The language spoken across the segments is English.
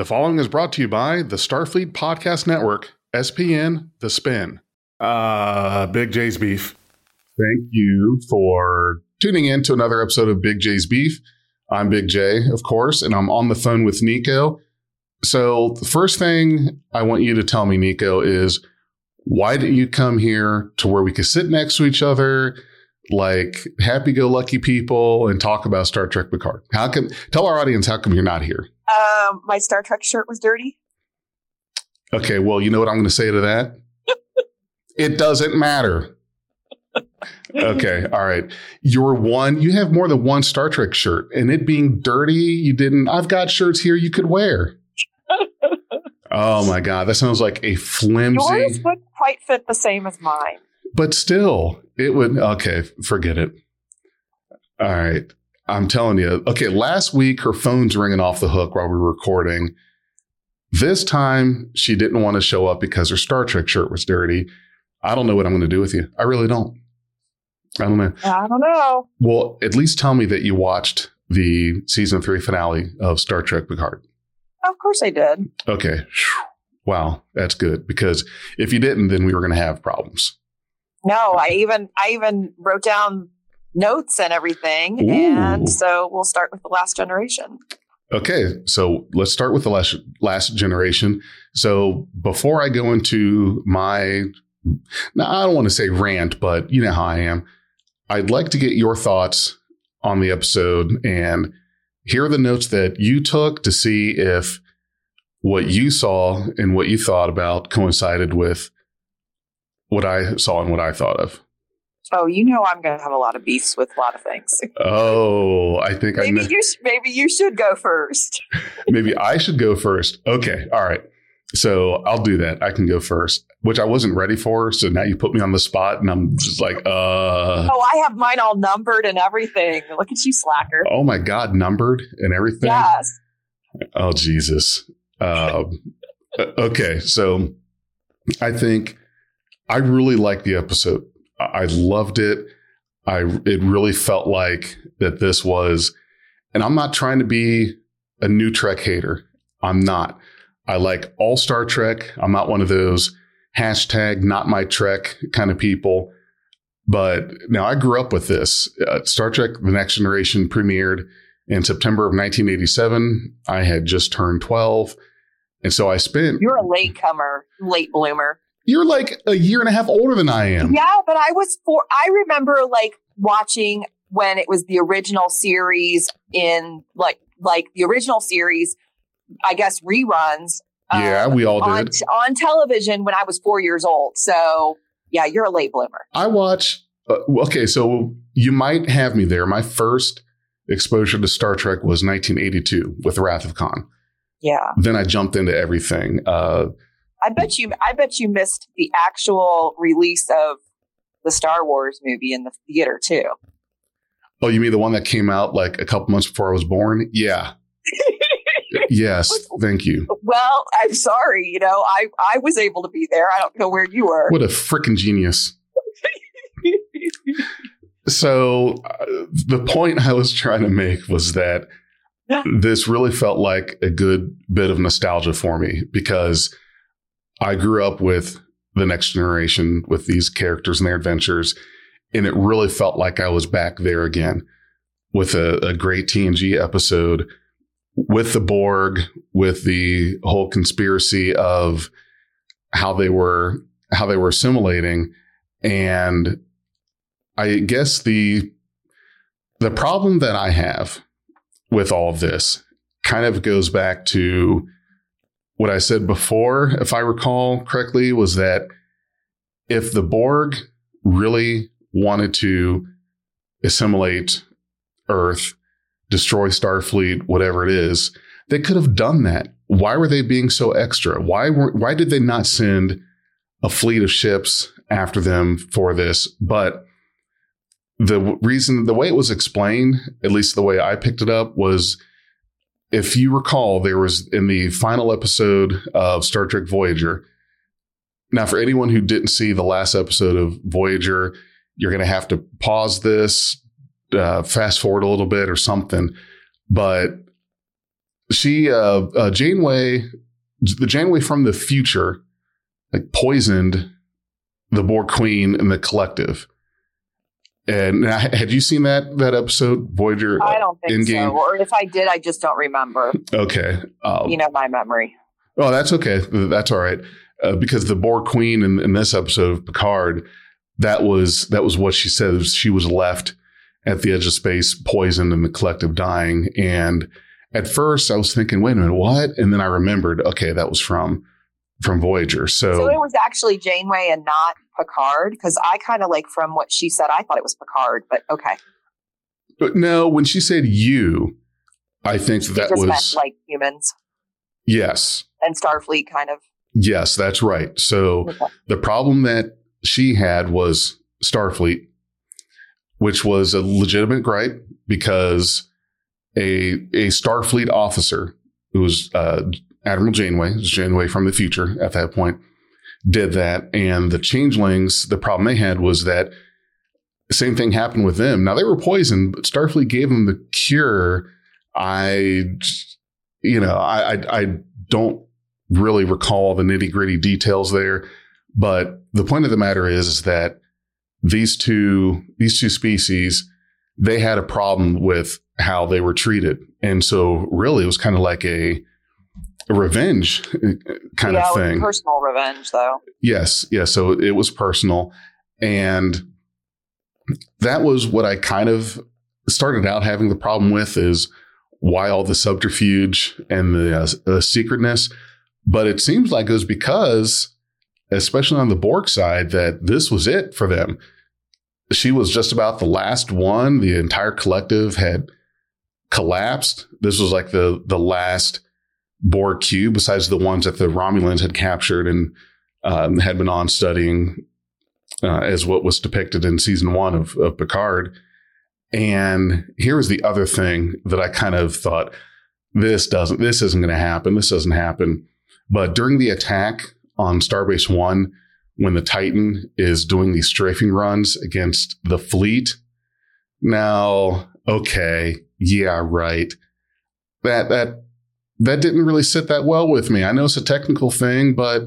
The following is brought to you by the Starfleet Podcast Network, SPN The Spin. Uh, Big J's Beef. Thank you for tuning in to another episode of Big J's Beef. I'm Big J, of course, and I'm on the phone with Nico. So, the first thing I want you to tell me, Nico, is why didn't you come here to where we could sit next to each other like happy go lucky people and talk about Star Trek Picard? How come, tell our audience, how come you're not here? Um, my Star Trek shirt was dirty. Okay, well, you know what I'm going to say to that? it doesn't matter. okay, all right. You're one, you have more than one Star Trek shirt, and it being dirty, you didn't. I've got shirts here you could wear. oh my God, that sounds like a flimsy. Yours would quite fit the same as mine. But still, it would. Okay, forget it. All right. I'm telling you. Okay, last week her phone's ringing off the hook while we were recording. This time she didn't want to show up because her Star Trek shirt was dirty. I don't know what I'm going to do with you. I really don't. I don't know. I don't know. Well, at least tell me that you watched the season three finale of Star Trek Picard. Of course I did. Okay. Wow, that's good because if you didn't, then we were going to have problems. No, I even I even wrote down notes and everything, Ooh. and so we'll start with the last generation. Okay, so let's start with the last last generation. So before I go into my, now I don't want to say rant, but you know how I am. I'd like to get your thoughts on the episode and here are the notes that you took to see if what you saw and what you thought about coincided with what I saw and what I thought of. Oh, you know I'm going to have a lot of beefs with a lot of things. Oh, I think I Maybe know. you sh- maybe you should go first. Maybe I should go first. Okay. All right. So I'll do that. I can go first, which I wasn't ready for. So now you put me on the spot and I'm just like, uh, Oh, I have mine all numbered and everything. Look at you, slacker. oh my God, numbered and everything. Yes. Oh, Jesus. Um, okay. So I think I really like the episode. I loved it. I, it really felt like that this was, and I'm not trying to be a new Trek hater. I'm not. I like all Star Trek. I'm not one of those hashtag not my Trek kind of people. But now I grew up with this. Uh, Star Trek The Next Generation premiered in September of 1987. I had just turned 12. And so I spent, You're a late comer, late bloomer. You're like a year and a half older than I am. Yeah, but I was four. I remember like watching when it was the original series in like like the original series, I guess reruns. um, Yeah, we all on, did. on television when I was four years old. So yeah, you're a late bloomer. I watch. Uh, okay, so you might have me there. My first exposure to Star Trek was 1982 with Wrath of Khan. Yeah, Then I jumped into everything. Uh, I bet you. I bet you missed the actual release of the Star Wars movie in the theater too. oh, you mean the one that came out like a couple months before I was born? Yeah. yes. Thank you. Well, I'm sorry. You know, I I was able to be there. I don't know where you were. What a freaking genius. So uh, the point I was trying to make was that this really felt like a good bit of nostalgia for me because I grew up with the next generation with these characters and their adventures. And it really felt like I was back there again with a, a great TNG episode with the Borg, with the whole conspiracy of how they were how they were assimilating. And I guess the the problem that I have with all of this kind of goes back to what I said before, if I recall correctly, was that if the Borg really wanted to assimilate Earth, destroy Starfleet, whatever it is, they could have done that. Why were they being so extra? Why were why did they not send a fleet of ships after them for this? But the reason, the way it was explained, at least the way I picked it up, was if you recall, there was in the final episode of Star Trek Voyager. Now, for anyone who didn't see the last episode of Voyager, you're going to have to pause this, uh, fast forward a little bit or something. But she, uh, uh, Janeway, the Janeway from the future, like poisoned the Borg Queen and the Collective. And now, had you seen that that episode, Voyager? I don't think Endgame? so. Or if I did, I just don't remember. Okay. Um, You know my memory. Oh, that's okay. That's all right. Uh, because the Borg Queen in, in this episode of Picard, that was that was what she said. She was left at the edge of space, poisoned, and the collective dying. And at first, I was thinking, "Wait a minute, what?" And then I remembered, okay, that was from from Voyager. So, So it was actually Janeway and not Picard because I kind of like from what she said, I thought it was Picard, but okay. but no, when she said "you," I think She that was meant like humans yes, and Starfleet kind of. yes, that's right. So. Okay. The problem that she had was Starfleet, which was a legitimate gripe because a a Starfleet officer who was uh, Admiral Janeway, Janeway from the future at that point, did that, and the changelings. The problem they had was that the same thing happened with them. Now they were poisoned, but Starfleet gave them the cure. I, you know, I I, I don't really recall the nitty gritty details there. But the point of the matter is, is that these two these two species they had a problem with how they were treated, and so really it was kind of like a revenge kind yeah, of thing. personal revenge though. Yes, yes. So it was personal, and that was what I kind of started out having the problem with is why all the subterfuge and the uh, uh, secretness. But it seems like it was because, especially on the Borg side, that this was it for them. She was just about the last one. The entire collective had collapsed. This was like the the last Borg cube, besides the ones that the Romulans had captured and um, had been on studying, uh, as what was depicted in season one of, of Picard. And here was the other thing that I kind of thought this doesn't, this isn't going to happen. This doesn't happen. But during the attack on Starbase One, when the Titan is doing these strafing runs against the fleet, now, okay, yeah, right. That that that didn't really sit that well with me. I know it's a technical thing, but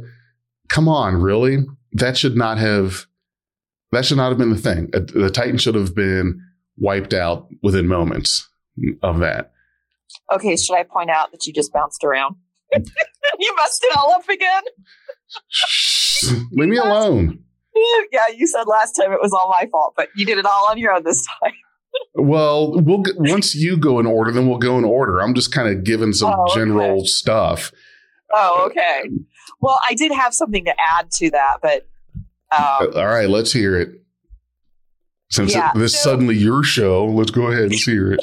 come on, really? That should not have that should not have been the thing. Uh, The Titan should have been wiped out within moments of that. Okay, should I point out that you just bounced around? you messed it all up again. Leave me alone. yeah, you said last time it was all my fault, but you did it all on your own this time. Well, we'll once you go in order, then we'll go in order. I'm just kind of giving some Oh, okay. general stuff. Oh, okay. Well, I did have something to add to that, but um, All right, let's hear it. Since Yeah, it, this so- suddenly your show, let's go ahead and hear it.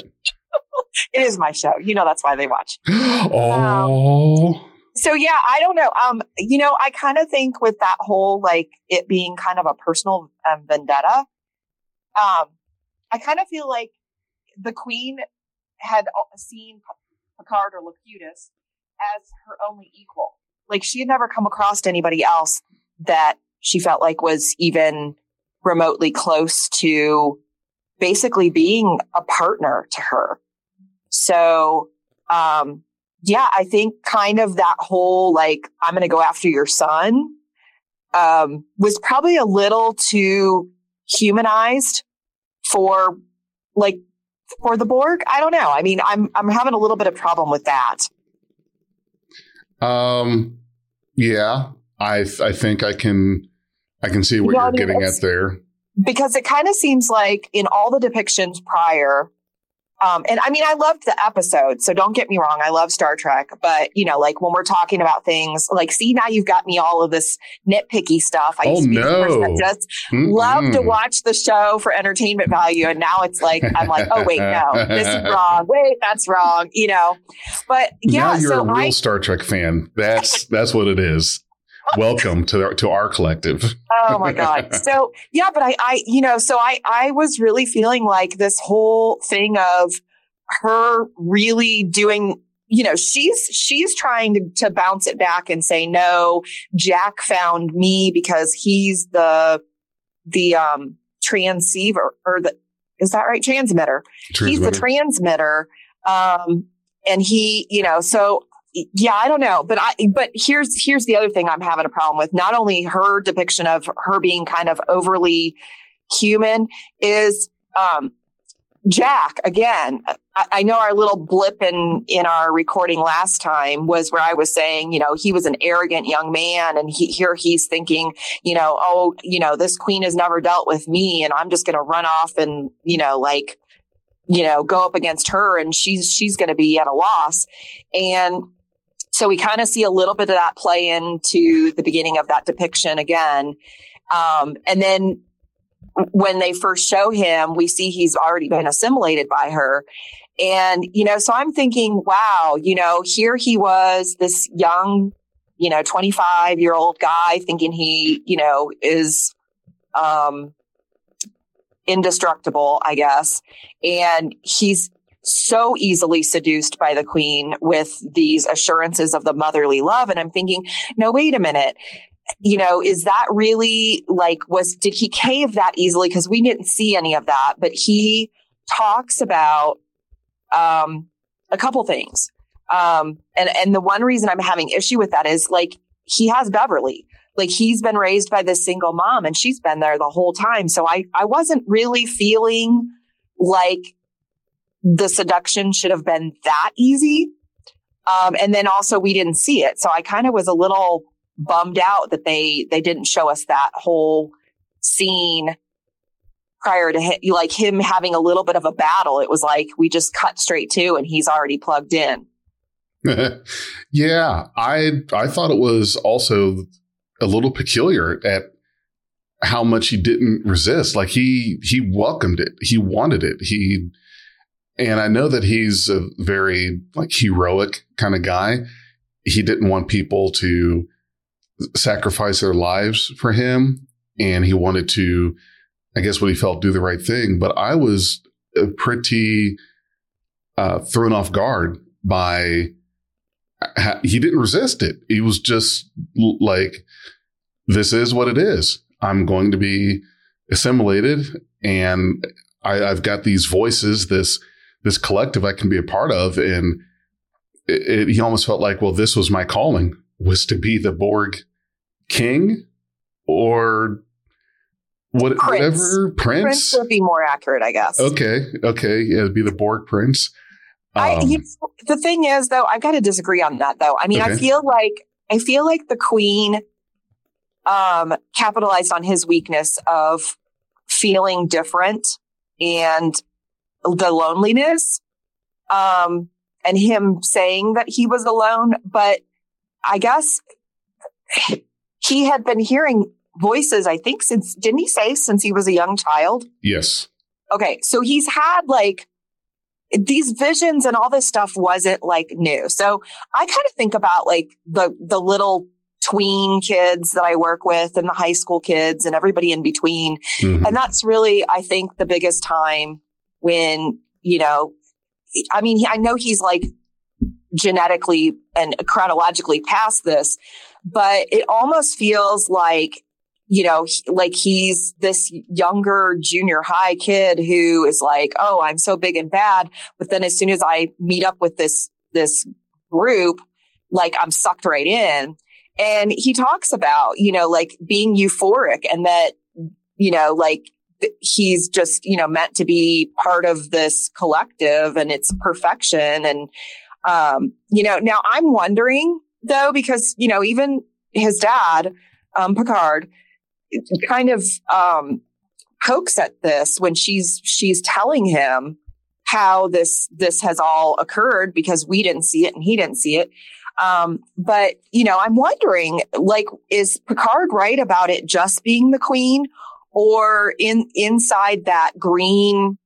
it is my show. You know that's why they watch. oh, So yeah, I don't know. Um, you know, I kind of think with that whole like it being kind of a personal um, vendetta. Um, I kind of feel like the queen had seen Picard or Locutus as her only equal. Like she had never come across anybody else that she felt like was even remotely close to basically being a partner to her. So, um, yeah, I think kind of that whole like, I'm going to go after your son, um, was probably a little too humanized for like, for the Borg. I don't know. I mean, I'm, I'm having a little bit of problem with that. um, yeah. I I think I can I can see what Yeah, I you're mean, getting at there. because it kind of seems like in all the depictions prior um, and I mean, I loved the episode, so don't get me wrong. I love Star Trek, but you know, like when we're talking about things, like, see, now you've got me all of this nitpicky stuff. I Oh, used to be the person no. that just love to watch the show for entertainment value, and now it's like I'm like, oh wait, no, this is wrong. Wait, that's wrong. You know, but yeah, now you're so a real I Star Trek fan. That's that's what it is. Welcome to our, to our collective. oh my god so yeah but i i you know so i i was really feeling like this whole thing of her really doing you know she's she's trying to, to bounce it back and say no jack found me because he's the the um transceiver or the is that right transmitter he's the Transmitter. transmitter um and he, you know, so yeah, I don't know, but I, but here's, here's the other thing I'm having a problem with. Not only her depiction of her being kind of overly human is, um, Jack again. I, I know our little blip in in our recording last time was where I was saying, you know, he was an arrogant young man, and he, here he's thinking, you know, oh, you know, this queen has never dealt with me, and I'm just going to run off and you know, like you know, go up against her and she's she's going to be at a loss. And so we kind of see a little bit of that play into the beginning of that depiction again. Um, and then when they first show him, we see he's already been assimilated by her. And, you know, so I'm thinking, wow, you know, here he was, this young, you know, 25 year old guy thinking he, you know, is, um, indestructible, I guess. And he's so easily seduced by the queen with these assurances of the motherly love. And I'm thinking, no, wait a minute. You know, is that really like, was, did he cave that easily? Cause we didn't see any of that, but he talks about, um, a couple things. Um, and, and the one reason I'm having issue with that is like, he has Beverly like he's been raised by this single mom and she's been there the whole time. So I, I wasn't really feeling like the seduction should have been that easy. Um, and then also we didn't see it. So I kind of was a little bummed out that they, they didn't show us that whole scene prior to him, like him having a little bit of a battle. It was like we just cut straight to and he's already plugged in. yeah, I I thought it was also a little peculiar at how much he didn't resist. Like he he welcomed it. He wanted it. He and I know that he's a very like heroic kind of guy. He didn't want people to sacrifice their lives for him and he wanted to I guess what he felt do the right thing, but I was pretty uh, thrown off guard by he didn't resist it. He was just like, this is what it is. I'm going to be assimilated and I, have got these voices, this, this collective I can be a part of. And it, it, he almost felt like, well, this was my calling was to be the Borg king or what, prince. whatever prince. Prince would be more accurate, I guess. Okay. Okay. Yeah. Be the Borg prince. I, um, you the thing is though, I've got to disagree on that though. I mean, okay. I feel like, I feel like the queen, um, capitalized on his weakness of feeling different and the loneliness, um, and him saying that he was alone. But I guess he had been hearing voices, I think, since, didn't he say since he was a young child? Yes. Okay. So he's had like these visions and all this stuff wasn't like new. So I kind of think about like the, the little tween kids that I work with and the high school kids and everybody in between. Mm-hmm. And that's really, I think the biggest time when, you know, I mean, I know he's like genetically and chronologically past this, but it almost feels like you know, like he's this younger junior high kid who is like, Oh, I'm so big and bad. But then as soon as I meet up with this, this group, like I'm sucked right in. And he talks about, you know, like being euphoric and that, you know, like he's just, you know, meant to be part of this collective and it's perfection. And, um, you know, now I'm wondering though, because, you know, even his dad, um, Picard, kind of um, pokes at this when she's she's telling him how this this has all occurred because we didn't see it and he didn't see it. Um, but you know, I'm wondering, like, is Picard right about it just being the queen, or in inside that green,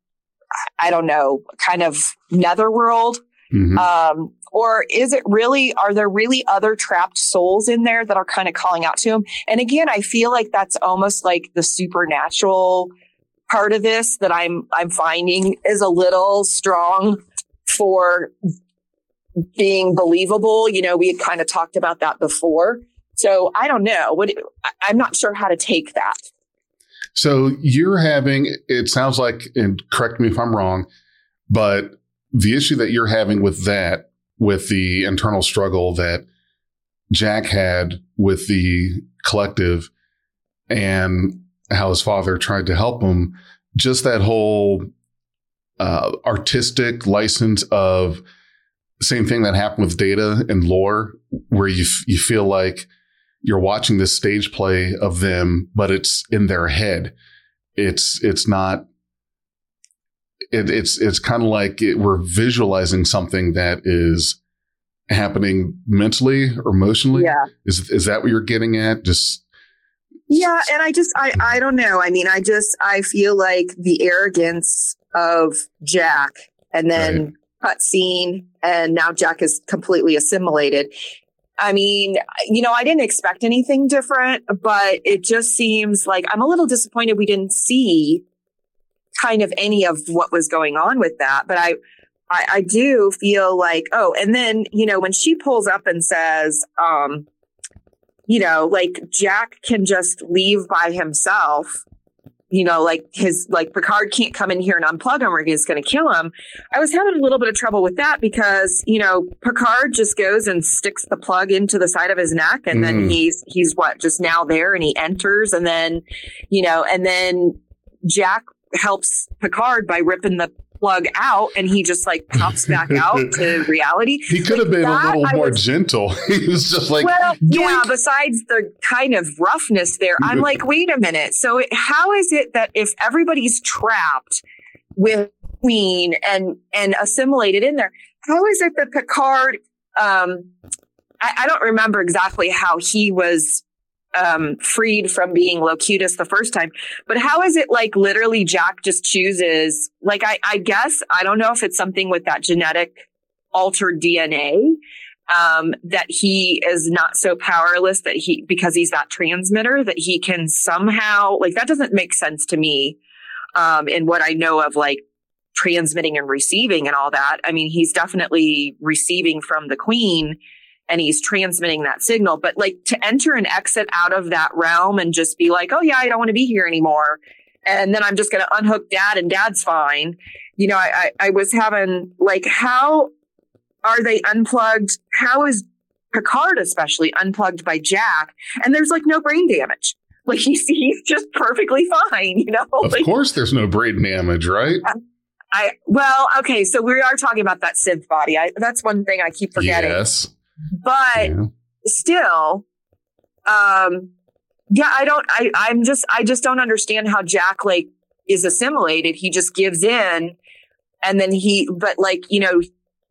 I don't know, kind of netherworld? Mm-hmm. Um, or is it really, are there really other trapped souls in there that are kind of calling out to him? And again, I feel like that's almost like the supernatural part of this that I'm, I'm finding is a little strong for being believable. You know, we had kind of talked about that before. So I don't know. What I'm not sure how to take that. So you're having, it sounds like, and correct me if I'm wrong, but the issue that you're having with that, with the internal struggle that Jack had with the collective and how his father tried to help him, just that whole uh, artistic license of same thing that happened with data and lore, where you f- you feel like you're watching this stage play of them, but it's in their head. It's it's not. It, it's it's kind of like it, we're visualizing something that is happening mentally or emotionally. Yeah. Is is that what you're getting at? Just yeah, and I just I I don't know. I mean, I just I feel like the arrogance of Jack and then right. cut scene and now Jack is completely assimilated. I mean, you know, I didn't expect anything different, but it just seems like I'm a little disappointed we didn't see kind of any of what was going on with that. But I, I, I do feel like, oh, and then, you know, when she pulls up and says, um, you know, like Jack can just leave by himself you know, like his like Picard can't come in here and unplug him or he's going to kill him. I was having a little bit of trouble with that because you know Picard just goes and sticks the plug into the side of his neck, and mm. then he's he's what just now there, and he enters, and then you know, and then Jack helps Picard by ripping the plug out and he just like pops back out to reality. He could have been a little more was, gentle. he was just like, well, yeah, besides the kind of roughness there, I'm like, wait a minute. So it, how is it that if everybody's trapped with Queen and, and assimilated in there, how is it that Picard, um, I, I don't remember exactly how he was um, freed from being Locutus the first time. But how is it like literally Jack just chooses, like, I, I guess, I don't know if it's something with that genetic altered DNA, um, that he is not so powerless that he, because he's that transmitter, that he can somehow, like, that doesn't make sense to me, um, in what I know of, like, transmitting and receiving and all that. I mean, he's definitely receiving from the queen and he's transmitting that signal. But like to enter and exit out of that realm and just be like, oh, yeah, I don't want to be here anymore. And then I'm just going to unhook dad and dad's fine. You know, I, I, I was having like, how are they unplugged? How is Picard especially unplugged by Jack? And there's like no brain damage. Like he's, he's just perfectly fine, you know? Of like, course there's no brain damage, right? I, well, okay. So we are talking about that synth body. I, that's one thing I keep forgetting. Yes. But yeah. still, um, yeah, I don't, I, I'm just, I just don't understand how Jack like is assimilated. He just gives in and then he, but like, you know,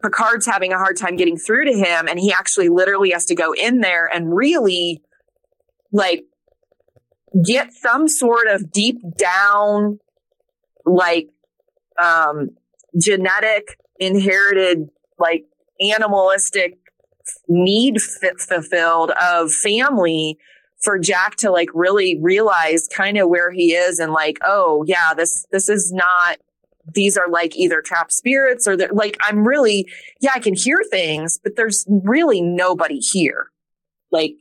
Picard's having a hard time getting through to him and he actually literally has to go in there and really like get some sort of deep down like um genetic inherited like animalistic need f- fulfilled of family for Jack to like really realize kind of where he is and like, oh yeah, this, this is not, these are like either trapped spirits or they're like, I'm really, yeah, I can hear things, but there's really nobody here. Like,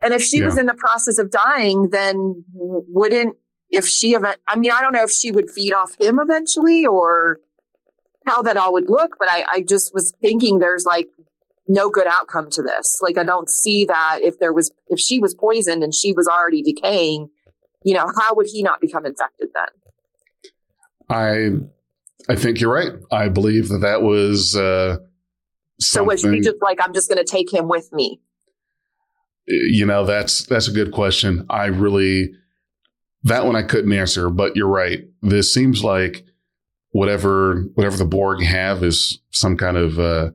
and if she yeah. was in the process of dying, then wouldn't, if she, event, I mean, I don't know if she would feed off him eventually or, how that all would look, but I, I just was thinking there's like no good outcome to this. Like I don't see that if there was if she was poisoned and she was already decaying, you know, how would he not become infected then? I I think you're right. I believe that that was uh so was she just like I'm just going to take him with me? You know, that's that's a good question. I really that one I couldn't answer, but you're right. This seems like whatever whatever the Borg have is some kind of uh,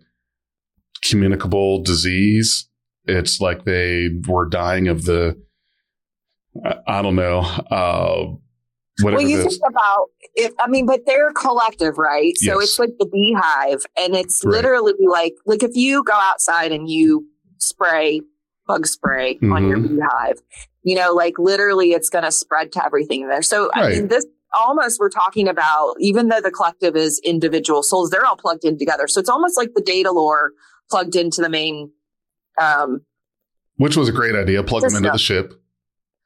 communicable disease. It's like they were dying of the I, I don't know. Uh, well, you think about if I mean, but they're collective, right? So yes. it's like the beehive, and it's right. literally like like if you go outside and you spray bug spray mm-hmm. on your mm-hmm. beehive, you know, like literally, it's going to spread to everything there. So right. I mean, this almost we're talking about, even though the collective is individual souls, they're all plugged in together. So it's almost like the data lore plugged into the main. Um, Which was a great idea. Plug system. them into the ship.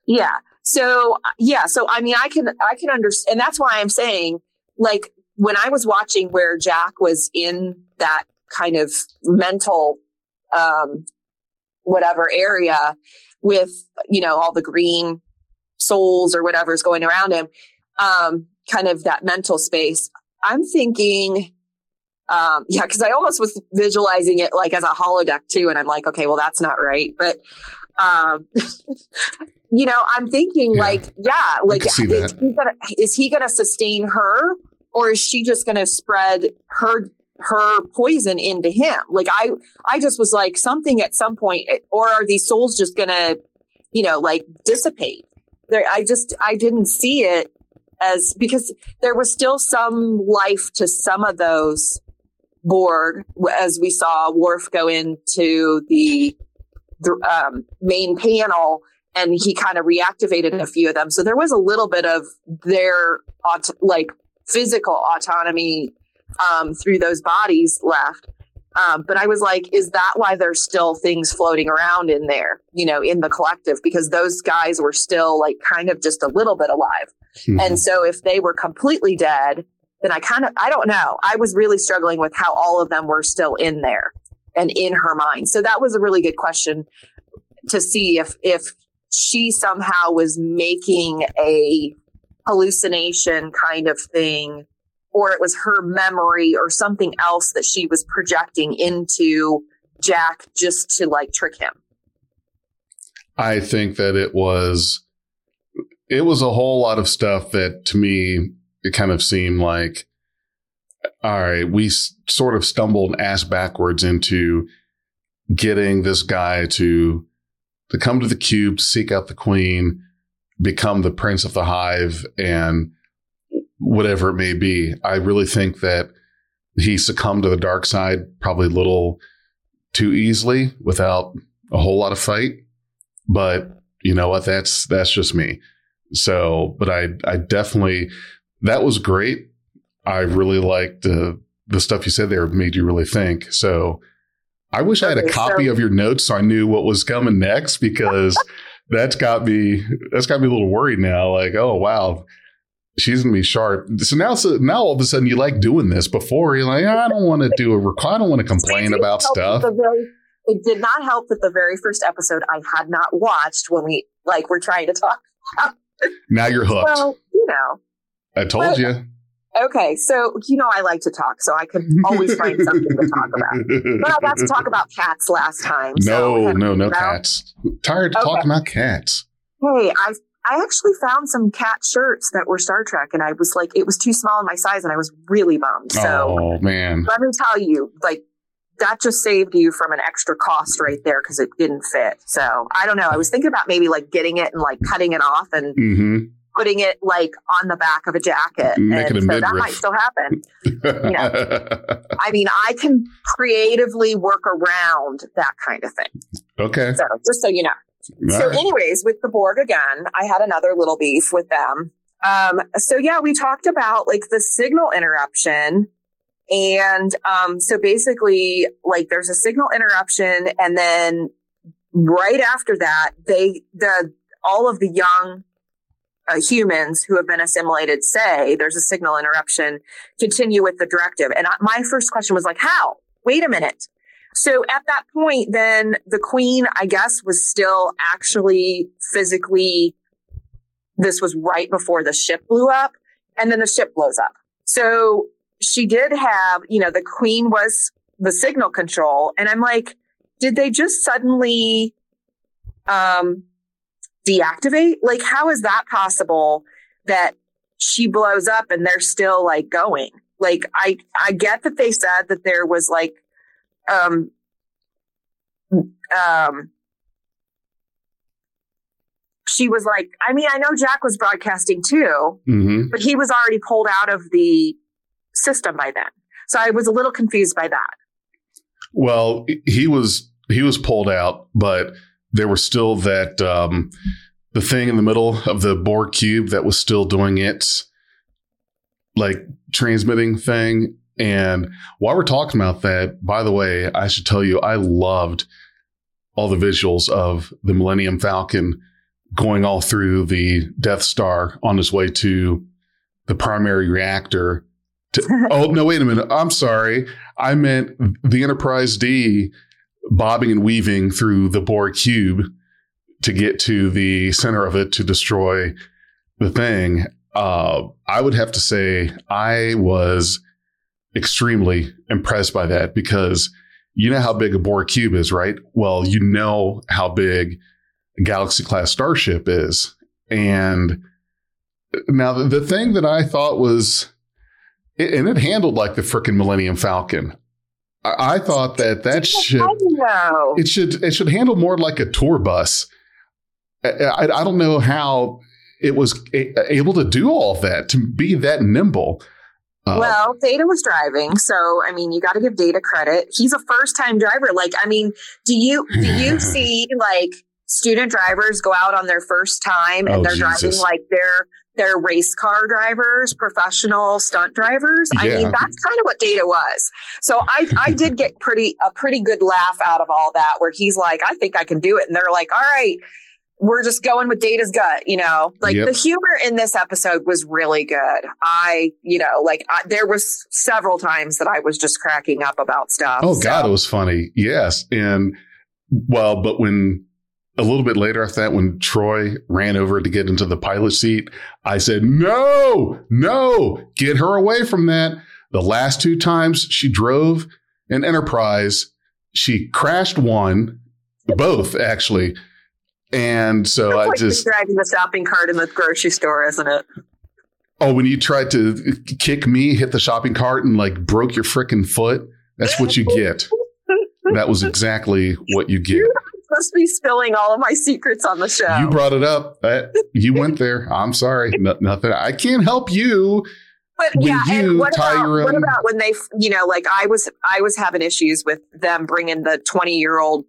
Yeah. So yeah. So I mean, I can I can understand, and that's why I'm saying like when I was watching where Jack was in that kind of mental, um, whatever area with, you know, all the green souls or whatever's going around him, um, kind of that mental space. I'm thinking, um, yeah, because I almost was visualizing it like as a holodeck too, and I'm like, okay, well, that's not right. But um, you know, I'm thinking yeah. like, yeah, like is he, gonna, is he gonna sustain her, or is she just gonna spread her her poison into him? Like I, I just was like something at some point, or are these souls just gonna, you know, like dissipate? There, I just I didn't see it as because there was still some life to some of those Borg as we saw Worf go into the, the um, main panel and he kind of reactivated a few of them. So there was a little bit of their like physical autonomy um, through those bodies left. Um, but I was like, is that why there's still things floating around in there, you know, in the collective? Because those guys were still like kind of just a little bit alive. Mm-hmm. And so if they were completely dead, then I kind of, I don't know. I was really struggling with how all of them were still in there and in her mind. So that was a really good question to see if, if she somehow was making a hallucination kind of thing, or it was her memory or something else that she was projecting into Jack just to like trick him. I think that it was it was a whole lot of stuff that to me it kind of seemed like, all right, we s- sort of stumbled ass backwards into getting this guy to to come to the cube, to seek out the queen, become the prince of the hive, and whatever it may be. I really think that he succumbed to the dark side probably a little too easily without a whole lot of fight. But you know what? That's that's just me. So, but I I definitely that was great. I really liked uh, the stuff you said there made you really think. So I wish I had a copy of your notes so I knew what was coming next because that's got me that's got me a little worried now. Like, oh wow, she's gonna be sharp. So now, so now all of a sudden you like doing this. Before you're like, I don't want to do a record. I don't want to complain about stuff. It did not help that the very first episode I had not watched when we like were trying to talk. now you're hooked. Well, you know, I told but, you. Okay, so you know I like to talk, so I could always find something to talk about. But I got to talk about cats last time. No, so, no, no cats. Tired of okay. talking about cats. Hey, I I actually found some cat shirts that were Star Trek, and I was like, it was too small in my size, and I was really bummed. So, oh man, let me tell you, like that just saved you from an extra cost right there because it didn't fit. So I don't know. I was thinking about maybe like getting it and like cutting it off and. Mm-hmm putting it like on the back of a jacket. Make and so that might still happen. you know, I mean, I can creatively work around that kind of thing. Okay. So just so you know. All so, right. anyways, with the Borg again, I had another little beef with them. Um, so yeah, we talked about like the signal interruption. And um, so basically, like there's a signal interruption, and then right after that, they the all of the young uh, humans who have been assimilated say there's a signal interruption, continue with the directive. And I, my first question was like, how? Wait a minute. So at that point, then the queen, I guess, was still actually physically, this was right before the ship blew up and then the ship blows up. So she did have, you know, the queen was the signal control. And I'm like, did they just suddenly, um, deactivate? Like, how is that possible that she blows up and they're still like going? Like, I, I get that they said that there was like, um, um, she was like, I mean, I know Jack was broadcasting too, mm-hmm. but he was already pulled out of the system by then. So I was a little confused by that. Well, he was he was pulled out, but there was still that um, the thing in the middle of the Borg cube that was still doing its like transmitting thing. And while we're talking about that, by the way, I should tell you, I loved all the visuals of the Millennium Falcon going all through the Death Star on his way to the primary reactor To, oh no! Wait a minute. I'm sorry. I meant the Enterprise D bobbing and weaving through the Borg cube to get to the center of it to destroy the thing. Uh, I would have to say I was extremely impressed by that because you know how big a Borg cube is, right? Well, you know how big a Galaxy class starship is. And now the, the thing that I thought was, and it handled like the freaking Millennium Falcon. I, I thought that that should it should it should handle more like a tour bus. I, I, I don't know how it was a, able to do all that to be that nimble. Uh, well, Data was driving, so I mean, you got to give Data credit. He's a first-time driver. Like, I mean, do you do you see like student drivers go out on their first time and oh, they're Jesus. driving like they're they're race car drivers, professional stunt drivers. Yeah. I mean, that's kind of what Data was. So I I did get pretty a pretty good laugh out of all that, where he's like, I think I can do it, and they're like, all right we're just going with Data's gut, you know. Like yep. the humor in this episode was really good. I, you know, like I, there was several times that I was just cracking up about stuff. Oh so. God, it was funny. Yes, and well, but when a little bit later after that, when Troi ran over to get into the pilot seat, I said, "No, no, get her away from that." The last two times she drove an Enterprise, she crashed one, both actually and so I like just driving the shopping cart in the grocery store, isn't it? Oh, when you tried to kick me, hit the shopping cart, and like broke your freaking foot, that's what you get. that was exactly what you get. You're supposed to be spilling all of my secrets on the show. You brought it up. you went there. I'm sorry. No, nothing. I can't help you. But when yeah, and what about, what about when they, you know, like I was, I was having issues with them bringing the 20 year old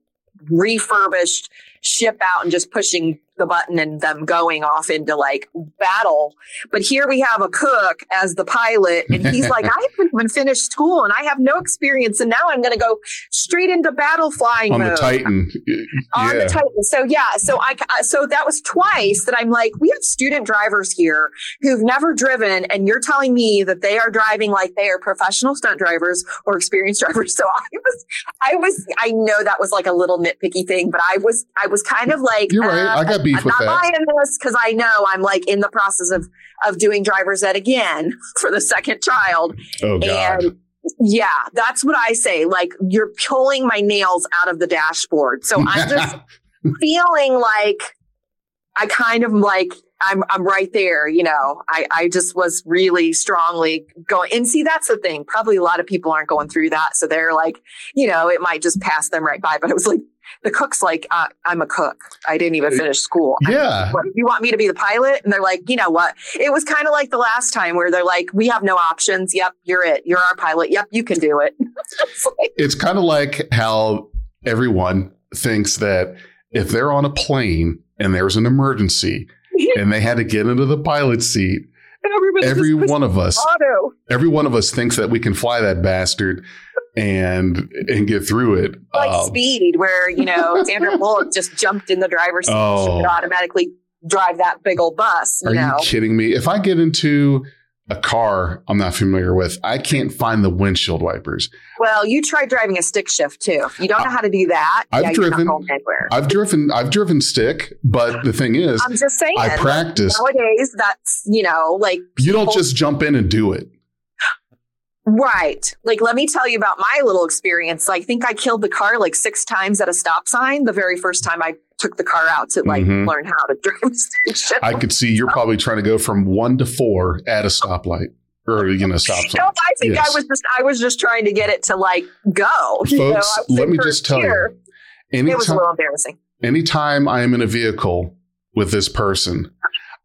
refurbished ship out and just pushing the button and them going off into like battle. But here we have a cook as the pilot, and he's like, I haven't even finished school and I have no experience, and now I'm going to go straight into battle flying on mode. the Titan. Yeah. On the Titan. So yeah, so I so that was twice that I'm like, we have student drivers here who've never driven, and you're telling me that they are driving like they are professional stunt drivers or experienced drivers. So I was, I was, I know that was like a little nitpicky thing, but I was, I was kind of like, you're right. Uh, I got beef I'm with not that. buying this because I know I'm like in the process of of doing driver's ed again for the second child. Oh God. And yeah, that's what I say. Like you're pulling my nails out of the dashboard. So I'm just feeling like I kind of like I'm I'm right there, you know. I I just was really strongly going and see that's the thing. Probably a lot of people aren't going through that. So they're like, you know, it might just pass them right by. But I was like the cook's like, uh, I'm a cook. I didn't even finish school. Yeah. What, you want me to be the pilot? And they're like, you know what? It was kind of like the last time where they're like, we have no options. Yep, you're it. You're our pilot. Yep, you can do it. it's, like, it's kind of like how everyone thinks that if they're on a plane and there's an emergency and they had to get into the pilot seat, every one of us, auto. every one of us thinks that we can fly that bastard and and get through it. Like um, speed, where you know Sandra Bullock just jumped in the driver's seat, oh, she could automatically drive that big old bus. You are know? you kidding me? If I get into a car I'm not familiar with, I can't find the windshield wipers. Well, you tried driving a stick shift too. You don't know how to do that. I've yeah, driven. I've driven. I've driven stick, but the thing is, I'm just saying. I practice nowadays. That's you know like you don't just jump in and do it. Right. Like, let me tell you about my little experience. I think I killed the car like six times at a stop sign the very first time I took the car out to like mm-hmm. learn how to drive station. I could see you're probably trying to go from one to four at a stoplight or you know stop sign. No, I think yes. I was just I was just trying to get it to like go. Folks, you know, let me just tell you. Anytime, it was a little embarrassing. Anytime I am in a vehicle with this person,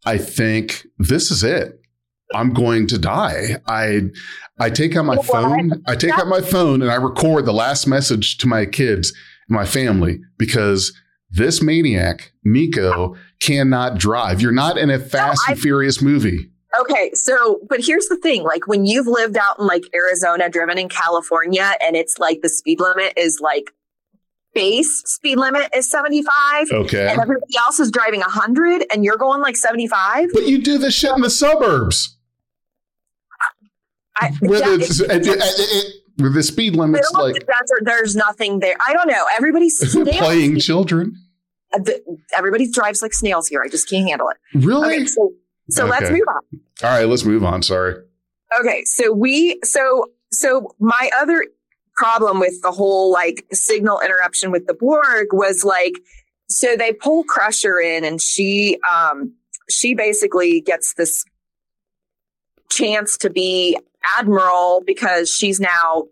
I think this is it. I'm going to die. I I take out my phone. I take out my phone and I record the last message to my kids and my family because this maniac, Nico, cannot drive. You're not in a fast no, and furious movie. Okay, so but here's the thing: like when you've lived out in like Arizona, driven in California, and it's like the speed limit is like base speed limit is 75. Okay. And everybody else is driving 100 and you're going like 75. But you do this shit in the suburbs. I, with, yeah, it's, it's- it- it- it- with the speed limits, like the desert, there's nothing there. I don't know. Everybody's playing children. Uh, Everybody drives like snails here. I just can't handle it. Really? Okay, so so let's move on. All right, let's move on. Sorry. Okay, so we so so my other problem with the whole like signal interruption with the Borg was like so they pull Crusher in and she um she basically gets this chance to be admiral because she's now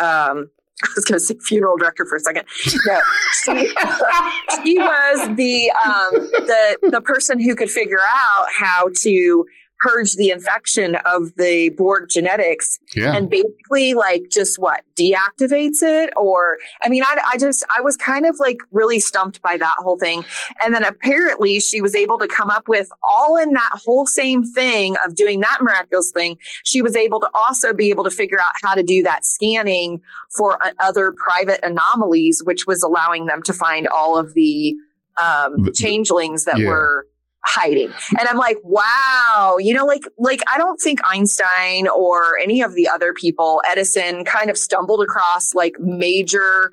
um I was going to say funeral director for a second. No, she, she was the um, the the person who could figure out how to purge the infection of the Borg genetics Yeah. and basically like just what deactivates it or i mean I, I just i was kind of like really stumped by that whole thing and then apparently she was able to come up with all in that whole same thing of doing that miraculous thing she was able to also be able to figure out how to do that scanning for uh, other private anomalies which was allowing them to find all of the um, changelings that yeah. were hiding. And i'm like wow you know like like i don't think einstein or any of the other people edison kind of stumbled across like major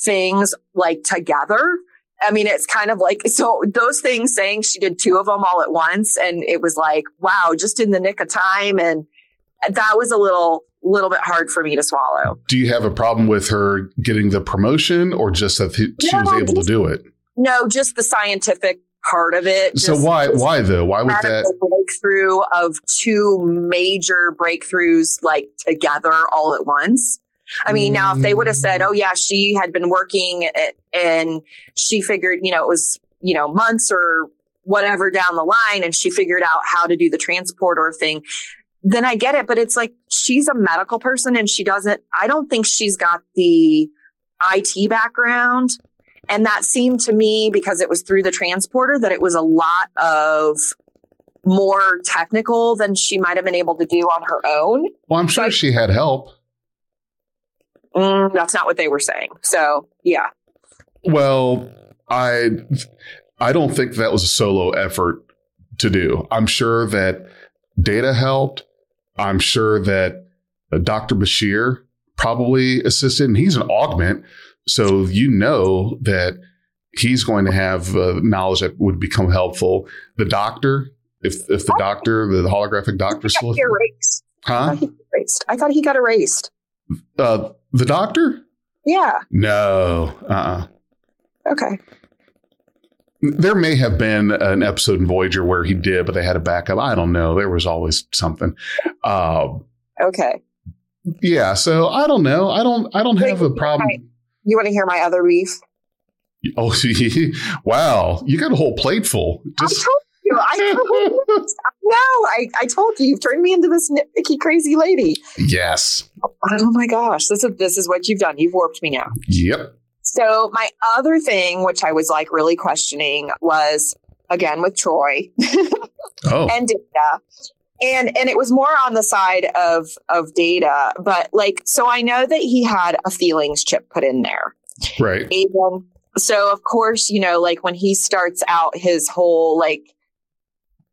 things like together. I mean it's kind of like so those things saying she did two of them all at once and it was like wow just in the nick of time. And that was a little little bit hard for me to swallow. Do you have a problem with her getting the promotion, or just that he- she was No, able to do it? no just the scientific part of it So why? Why though? Why would that? breakthrough of two major breakthroughs like together all at once. I mean, now if they would have said, mm. "Oh yeah, she had been working and she figured, you know, it was you know months or whatever down the line, and she figured out how to do the transporter thing," then I get it. But it's like she's a medical person and she doesn't. I don't think she's got the IT background. And that seemed to me because it was through the transporter that it was a lot of more technical than she might have been able to do on her own. Well, I'm sure Like- she had help. Mm, that's not what they were saying. So, yeah. Well, I I don't think that was a solo effort to do. I'm sure that data helped. I'm sure that uh, Dr. Bashir probably assisted, and he's an augment. So you know that he's going to have uh, knowledge that would become helpful. The doctor, if if the doctor, the holographic doctor, still, erased. I huh? thought he got erased. I thought he got erased. Uh, the doctor? Yeah. No. Uh. uh Okay. There may have been an episode in Voyager where he did, but they had a backup. I don't know. There was always something. Uh, Okay. yeah. So I don't know. I don't. I don't have a problem. You want to hear my other beef? Oh, wow! You got a whole plate full. I Just told you. I told you. No, I, I told you. You've turned me into this nitpicky, crazy lady. yes. Oh my gosh. This is this is what you've done. You've warped me now. Yep. So my other thing, which I was like really questioning, was again with Troi Oh. and data. And and it was more on the side of of data, but like so I know that he had a feelings chip put in there. right. And so of course, you know, like when he starts out his whole like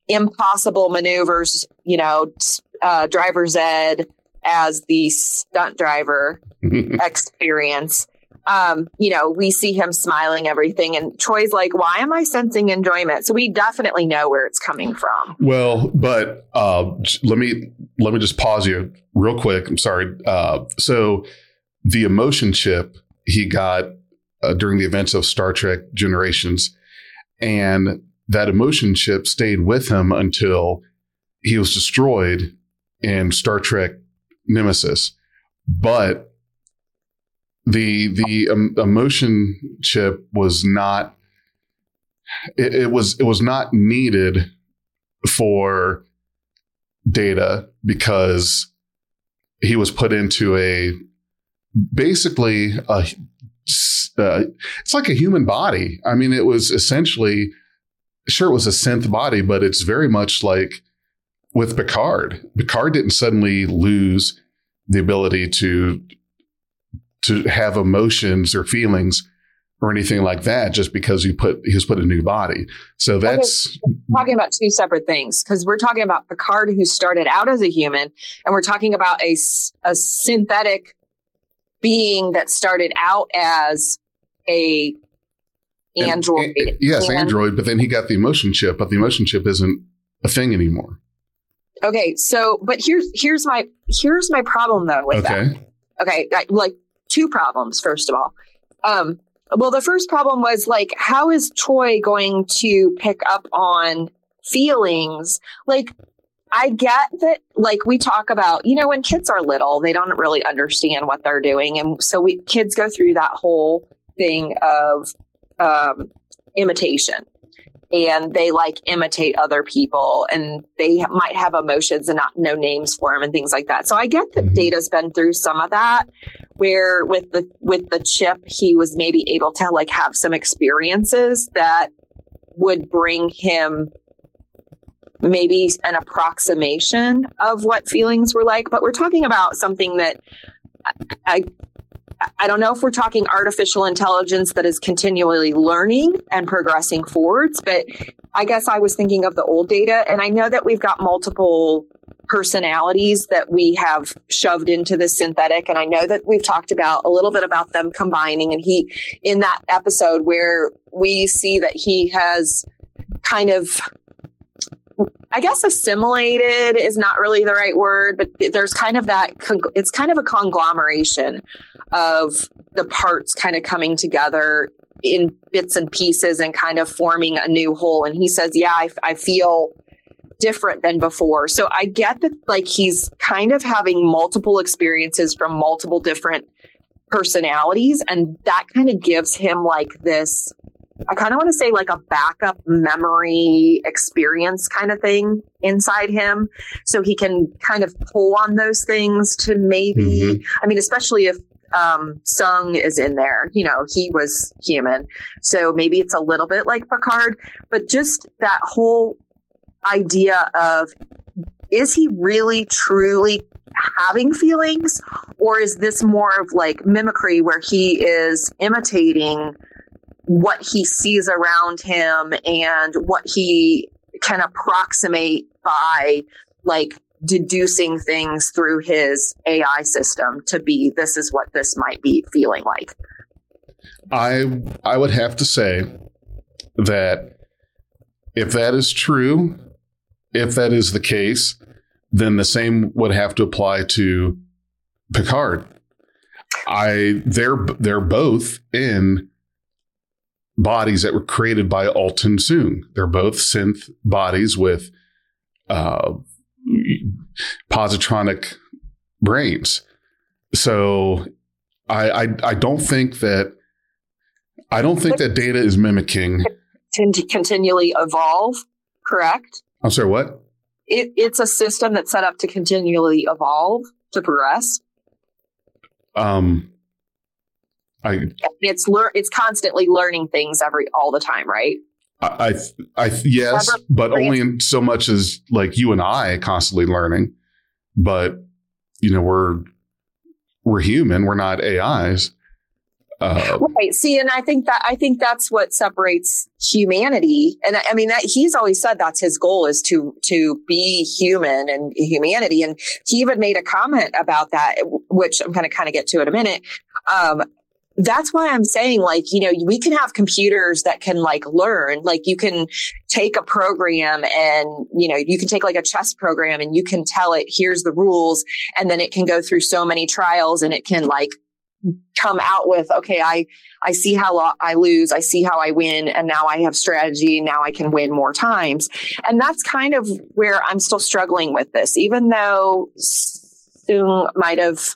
impossible maneuvers, you know, uh, driver's ed as the stunt driver experience. Um, you know, we see him smiling everything and Troi's like, why am I sensing enjoyment? So we definitely know where it's coming from. Well, but uh, let me let me just pause you real quick. I'm sorry. Uh, so the emotion chip he got uh, during the events of Star Trek Generations, and that emotion chip stayed with him until he was destroyed in Star Trek Nemesis. But the the um, emotion chip was not. It, it was it was not needed for data because he was put into a basically a uh, it's like a human body. I mean, it was essentially sure it was a synth body, but it's very much like with Picard. Picard didn't suddenly lose the ability to to have emotions or feelings or anything like that just because he put he's put a new body. So that's okay. talking about two separate things because we're talking about Picard who started out as a human and we're talking about a, a synthetic being that started out as a android. And, yes, and, android, but then he got the emotion chip, but the emotion chip isn't a thing anymore. Okay, so but here's here's my here's my problem though with okay. that. Okay, like two problems first of all. Um well, the first problem was like, how is Troi going to pick up on feelings? Like, I get that, like, we talk about, you know, when kids are little, they don't really understand what they're doing. And so we kids go through that whole thing of um, imitation and they like imitate other people and they might have emotions and not know names for them and things like that. So I get that mm-hmm. Data's been through some of that where with the with the chip he was maybe able to like have some experiences that would bring him maybe an approximation of what feelings were like but we're talking about something that I I don't know if we're talking artificial intelligence that is continually learning and progressing forwards, but I guess I was thinking of the old data. And I know that we've got multiple personalities that we have shoved into the synthetic. And I know that we've talked about a little bit about them combining. And he, in that episode where we see that he has kind of I guess assimilated is not really the right word, but there's kind of that, it's kind of a conglomeration of the parts kind of coming together in bits and pieces and kind of forming a new whole. And he says, Yeah, I, I feel different than before. So I get that, like, he's kind of having multiple experiences from multiple different personalities. And that kind of gives him like this I kind of want to say like a backup memory experience kind of thing inside him. So he can kind of pull on those things to maybe, mm-hmm. I mean, especially if um, Soong is in there. You know, he was human. So maybe it's a little bit like Picard, but just that whole idea of is he really truly having feelings or is this more of like mimicry where he is imitating what he sees around him and what he can approximate by like deducing things through his AI system to be this is what this might be feeling like. I I would have to say that if that is true, if that is the case, then the same would have to apply to Picard. I they're they're both in bodies that were created by Altan Soong. They're both synth bodies with uh, positronic brains. So I, I, I don't think that I don't think that data is mimicking to continually evolve. Correct. I'm sorry. What? It, it's a system that's set up to continually evolve to progress. Um, I it's learn it's constantly learning things every all the time, right? I, I, I yes, but only in so much as like you and I constantly learning. But you know, we're we're human. We're not AIs. Uh, right. See, and I think that I think that's what separates humanity. And I, I mean that he's always said that's his goal is to to be human and humanity. And he even made a comment about that, which I'm going to kind of get to in a minute. Um, that's why I'm saying like, you know, we can have computers that can like learn, like you can take a program and, you know, you can take like a chess program and you can tell it, here's the rules. And then it can go through so many trials and it can like come out with, okay, I, I see how I lose. I see how I win. And now I have strategy. Now I can win more times. And that's kind of where I'm still struggling with this, even though Soong might have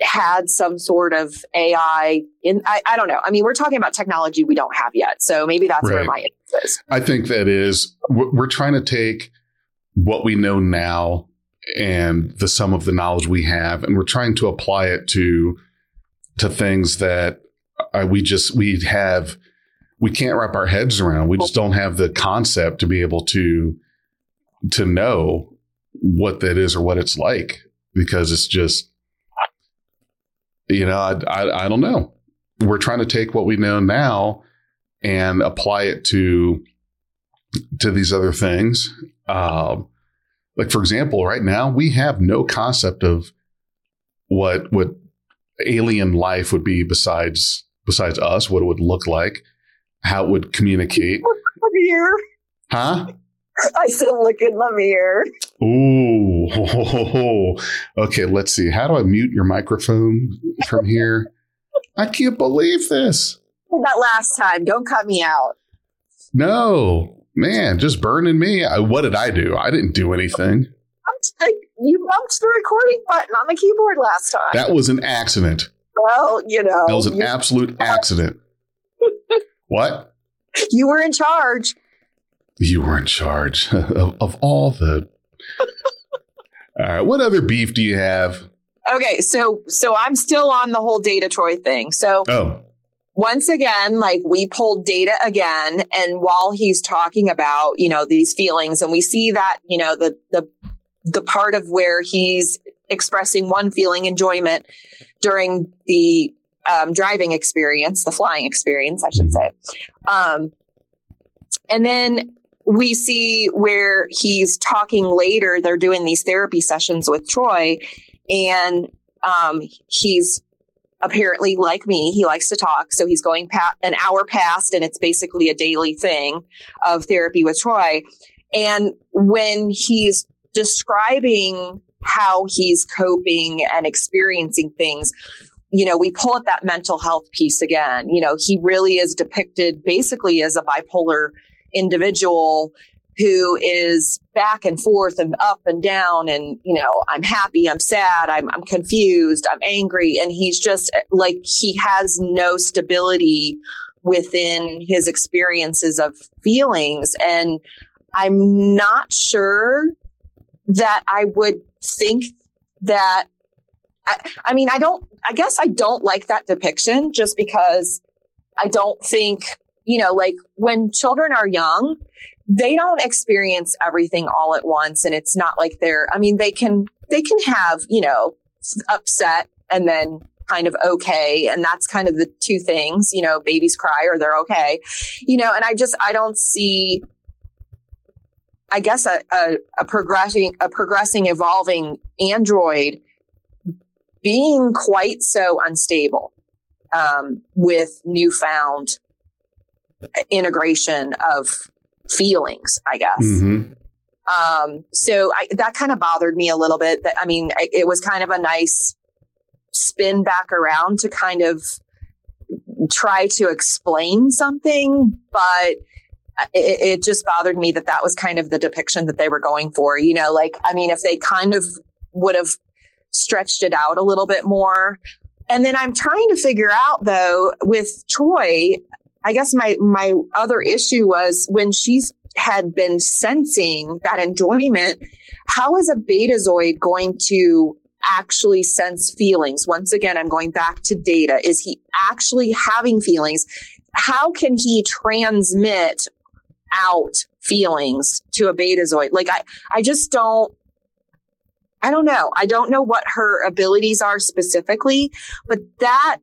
had some sort of AI in I, I, don't know. I mean, we're talking about technology we don't have yet. So maybe that's right. where my interest is. I think that is we're trying to take what we know now and the sum of the knowledge we have and we're trying to apply it to to things that uh, we just we have we can't wrap our heads around. We just don't have the concept to be able to to know what that is or what it's like because it's just you know, I, I, I don't know. we're trying to take what we know now and apply it to to these other things. Um, like for example, right now we have no concept of what what alien life would be besides besides us, what it would look like, how it would communicate. Look here. Huh? I said, look in the mirror. Ooh. Okay, let's see. How do I mute your microphone from here? I can't believe this. That last time. Don't cut me out. No, man, just burning me. I, what did I do? I didn't do anything. You bumped the recording button on the keyboard last time. That was an accident. Well, you know. That was an absolute accident. what? You were in charge. You were in charge of, of all the. All right. What other beef do you have? Okay, so so I'm still on the whole data Troi thing. So Oh, once again, like we pulled data again, and while he's talking about you know these feelings, and we see that you know the the the part of where he's expressing one feeling enjoyment during the um, driving experience, the flying experience, I should say. Um, and then we see where he's talking later. They're doing these therapy sessions with Troi, and um, he's apparently like me. He likes to talk, so he's going pa- an hour past, and it's basically a daily thing of therapy with Troi. And when he's describing how he's coping and experiencing things, you know, we pull up that mental health piece again. You know, he really is depicted basically as a bipolar individual who is back and forth and up and down and you know i'm happy i'm sad i'm, I'm confused i'm angry. And he's just like he has no stability within his experiences of feelings. And i'm not sure that i would think that I, I mean i don't i guess i don't like that depiction just because i don't think you know like when children are young they don't experience everything all at once and it's not like they're i mean they can they can have you know upset and then kind of okay and that's kind of the two things you know babies cry or they're okay. You know and i just i don't see i guess a, a, a progressing a progressing evolving android being quite so unstable um, with newfound integration of feelings, I guess. mhm. Um, so I, that kind of bothered me a little bit. That I mean, it, it was kind of a nice spin back around to kind of try to explain something, but it, it just bothered me that that was kind of the depiction that they were going for. You know, like I mean, if they kind of would have stretched it out a little bit more. And then I'm trying to figure out though with Troi, I guess my my other issue was when she's had been sensing that enjoyment, how is a betazoid going to actually sense feelings? Once again, I'm going back to data. Is he actually having feelings? How can he transmit out feelings to a betazoid? Like I I just don't I don't know. I don't know what her abilities are specifically, but that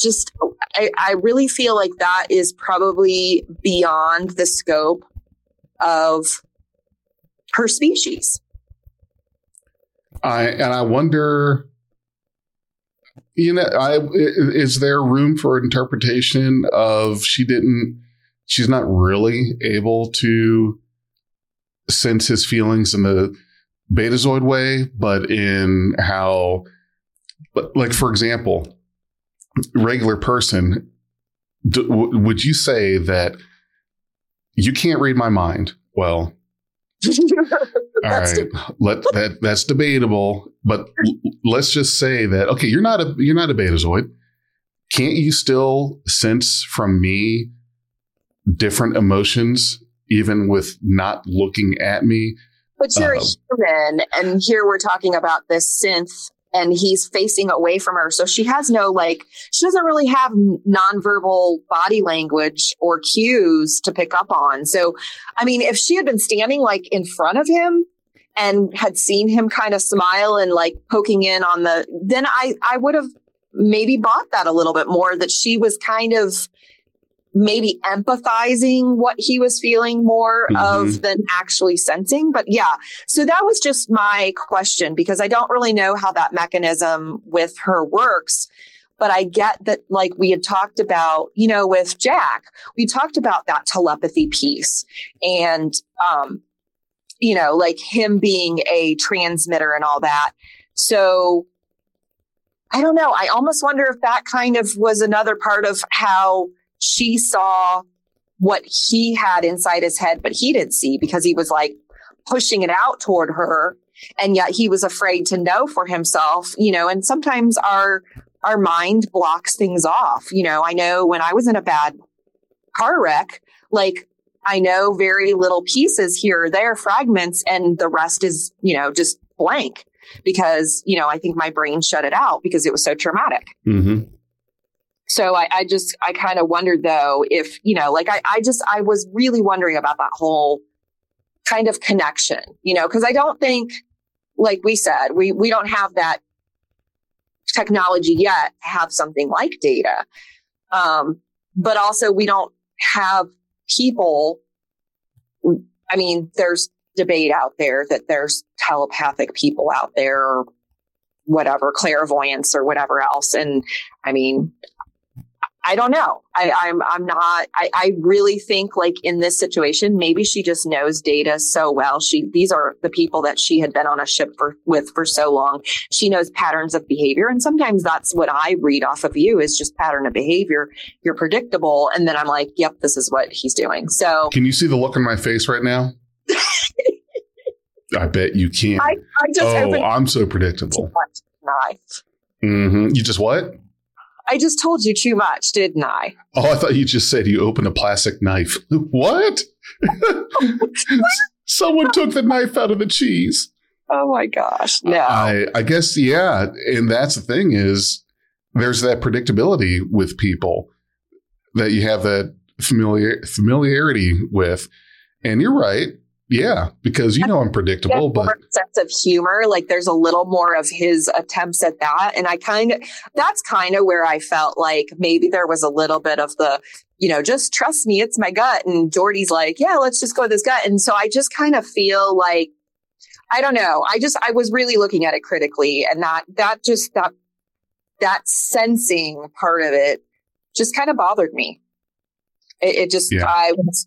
just I, I really feel like that is probably beyond the scope of her species. I and I wonder, you know, I is there room for interpretation of she didn't, she's not really able to sense his feelings in the Betazoid way, but in how, but like for example, regular person, d- w- would you say that you can't read my mind? Well, all That's let that that's debatable, but l- let's just say that okay, you're not a you're not a betazoid. Can't you still sense from me different emotions even with not looking at me? But you're Um, a human, and here we're talking about this synth, and he's facing away from her. So she has no, like, she doesn't really have nonverbal body language or cues to pick up on. So, I mean, if she had been standing like in front of him and had seen him kind of smile and like poking in on the, then I, I would have maybe bought that a little bit more that she was kind of maybe empathizing what he was feeling more mm-hmm. of than actually sensing. But yeah, so that was just my question because I don't really know how that mechanism with her works. But I get that, like we had talked about, you know, with Jack, we talked about that telepathy piece and, um, you know, like him being a transmitter and all that. So I don't know. I almost wonder if that kind of was another part of how she saw what he had inside his head, but he didn't see because he was like pushing it out toward her. And yet he was afraid to know for himself, you know, and sometimes our, our mind blocks things off. You know, I know when I was in a bad car wreck, like I know very little pieces here or there, fragments, and the rest is, you know, just blank because, you know, I think my brain shut it out because it was so traumatic. Mm-hmm. So I, I just, I kind of wondered though, if, you know, like I, I just, I was really wondering about that whole kind of connection, you know, because I don't think, like we said, we, we don't have that technology yet to have something like data. Um, but also we don't have people. I mean, there's debate out there that there's telepathic people out there or whatever, clairvoyance or whatever else. And I mean, I don't know. I, I'm I'm not. I, I really think like in this situation, maybe she just knows data so well. She these are the people that she had been on a ship for with for so long. She knows patterns of behavior, and sometimes that's what I read off of you is just pattern of behavior. You're predictable, and then I'm like, yep, this is what he's doing. So can you see the look on my face right now? I bet you can. I, I just oh, I'm so predictable. Knife. Mm-hmm. You just what? I just told you too much, didn't I? Oh, I thought you just said you opened a plastic knife. what? Someone took the knife out of the cheese. Oh my gosh. No. I, I guess, yeah. And that's the thing is there's that predictability with people that you have that familiar familiarity with. And you're right. Yeah, because you know I'm predictable, but sense of humor. Like there's a little more of his attempts at that, and I kind of that's kind of where I felt like maybe there was a little bit of the, you know, just trust me, it's my gut. And Geordi's like, yeah, let's just go with this gut. And so I just kind of feel like I don't know. I just I was really looking at it critically, and that that just that that sensing part of it just kind of bothered me. It, it just yeah. I was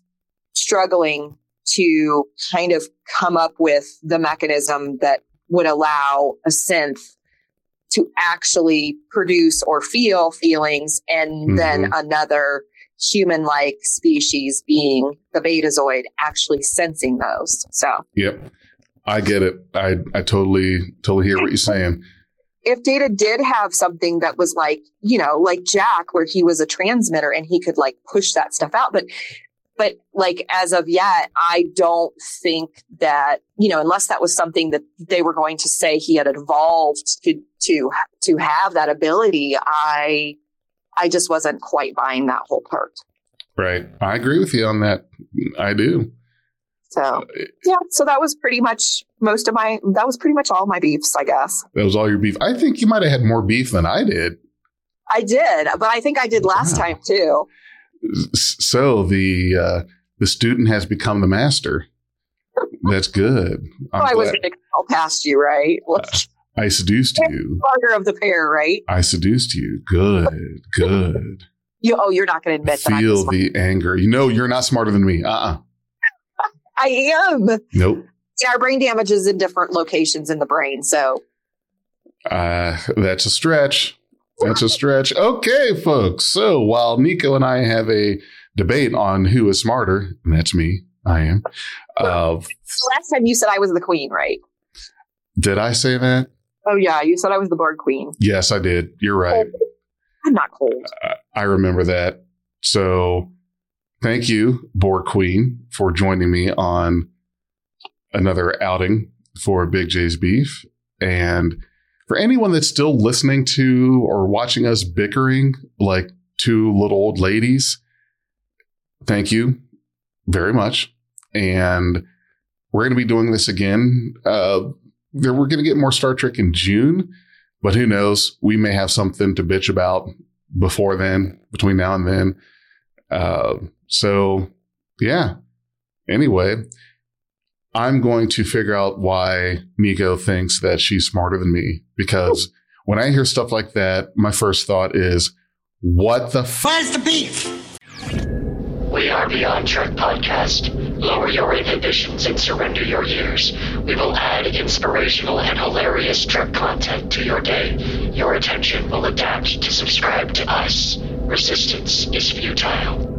struggling to kind of come up with the mechanism that would allow a synth to actually produce or feel feelings and mm-hmm. then another human like species being the betazoid actually sensing those. So, yep. I get it. I, I totally, totally hear what you're saying. If data did have something that was like, you know, like Jack, where he was a transmitter and he could like push that stuff out, but but like as of yet, I don't think that, you know, unless that was something that they were going to say he had evolved to, to, to have that ability, I, I just wasn't quite buying that whole part. Right. I agree with you on that. I do. So yeah, so that was pretty much most of my that was pretty much all my beefs, I guess. That was all your beef. I think you might have had more beef than I did. I did, but I think I did last wow. time too so the uh, the student has become the master. That's good. Oh, i was going to call past you, right? uh, I seduced you. Father of the pair, right? I seduced you. Good, good. You, oh, you're not going to admit Feel that. Feel the anger. You know, you're not smarter than me. Uh uh-uh. uh I am. Nope. Yeah, our brain damage is in different locations in the brain. So, uh, that's a stretch. That's a stretch. Okay, folks. So while Nico and I have a debate on who is smarter, and that's me, I am. Uh, last time you said I was the queen, right? Did I say that? Oh yeah, you said I was the Borg queen. Yes, I did. You're right. I'm not cold. Uh, I remember that. So thank you, Borg queen, for joining me on another outing for Big J's Beef. And for anyone that's still listening to or watching us bickering like two little old ladies, thank you very much. And we're going to be doing this again. Uh, we're going to get more Star Trek in June. but who knows? We may have something to bitch about before then, between now and then. Uh, so, yeah. Anyway, I'm going to figure out why Miko thinks that she's smarter than me because when I hear stuff like that, my first thought is, what the f- Where's the beef? We are Beyond Trek Podcast. Lower your inhibitions and surrender your years. We will add inspirational and hilarious Trek content to your day. Your attention will adapt to subscribe to us. Resistance is futile.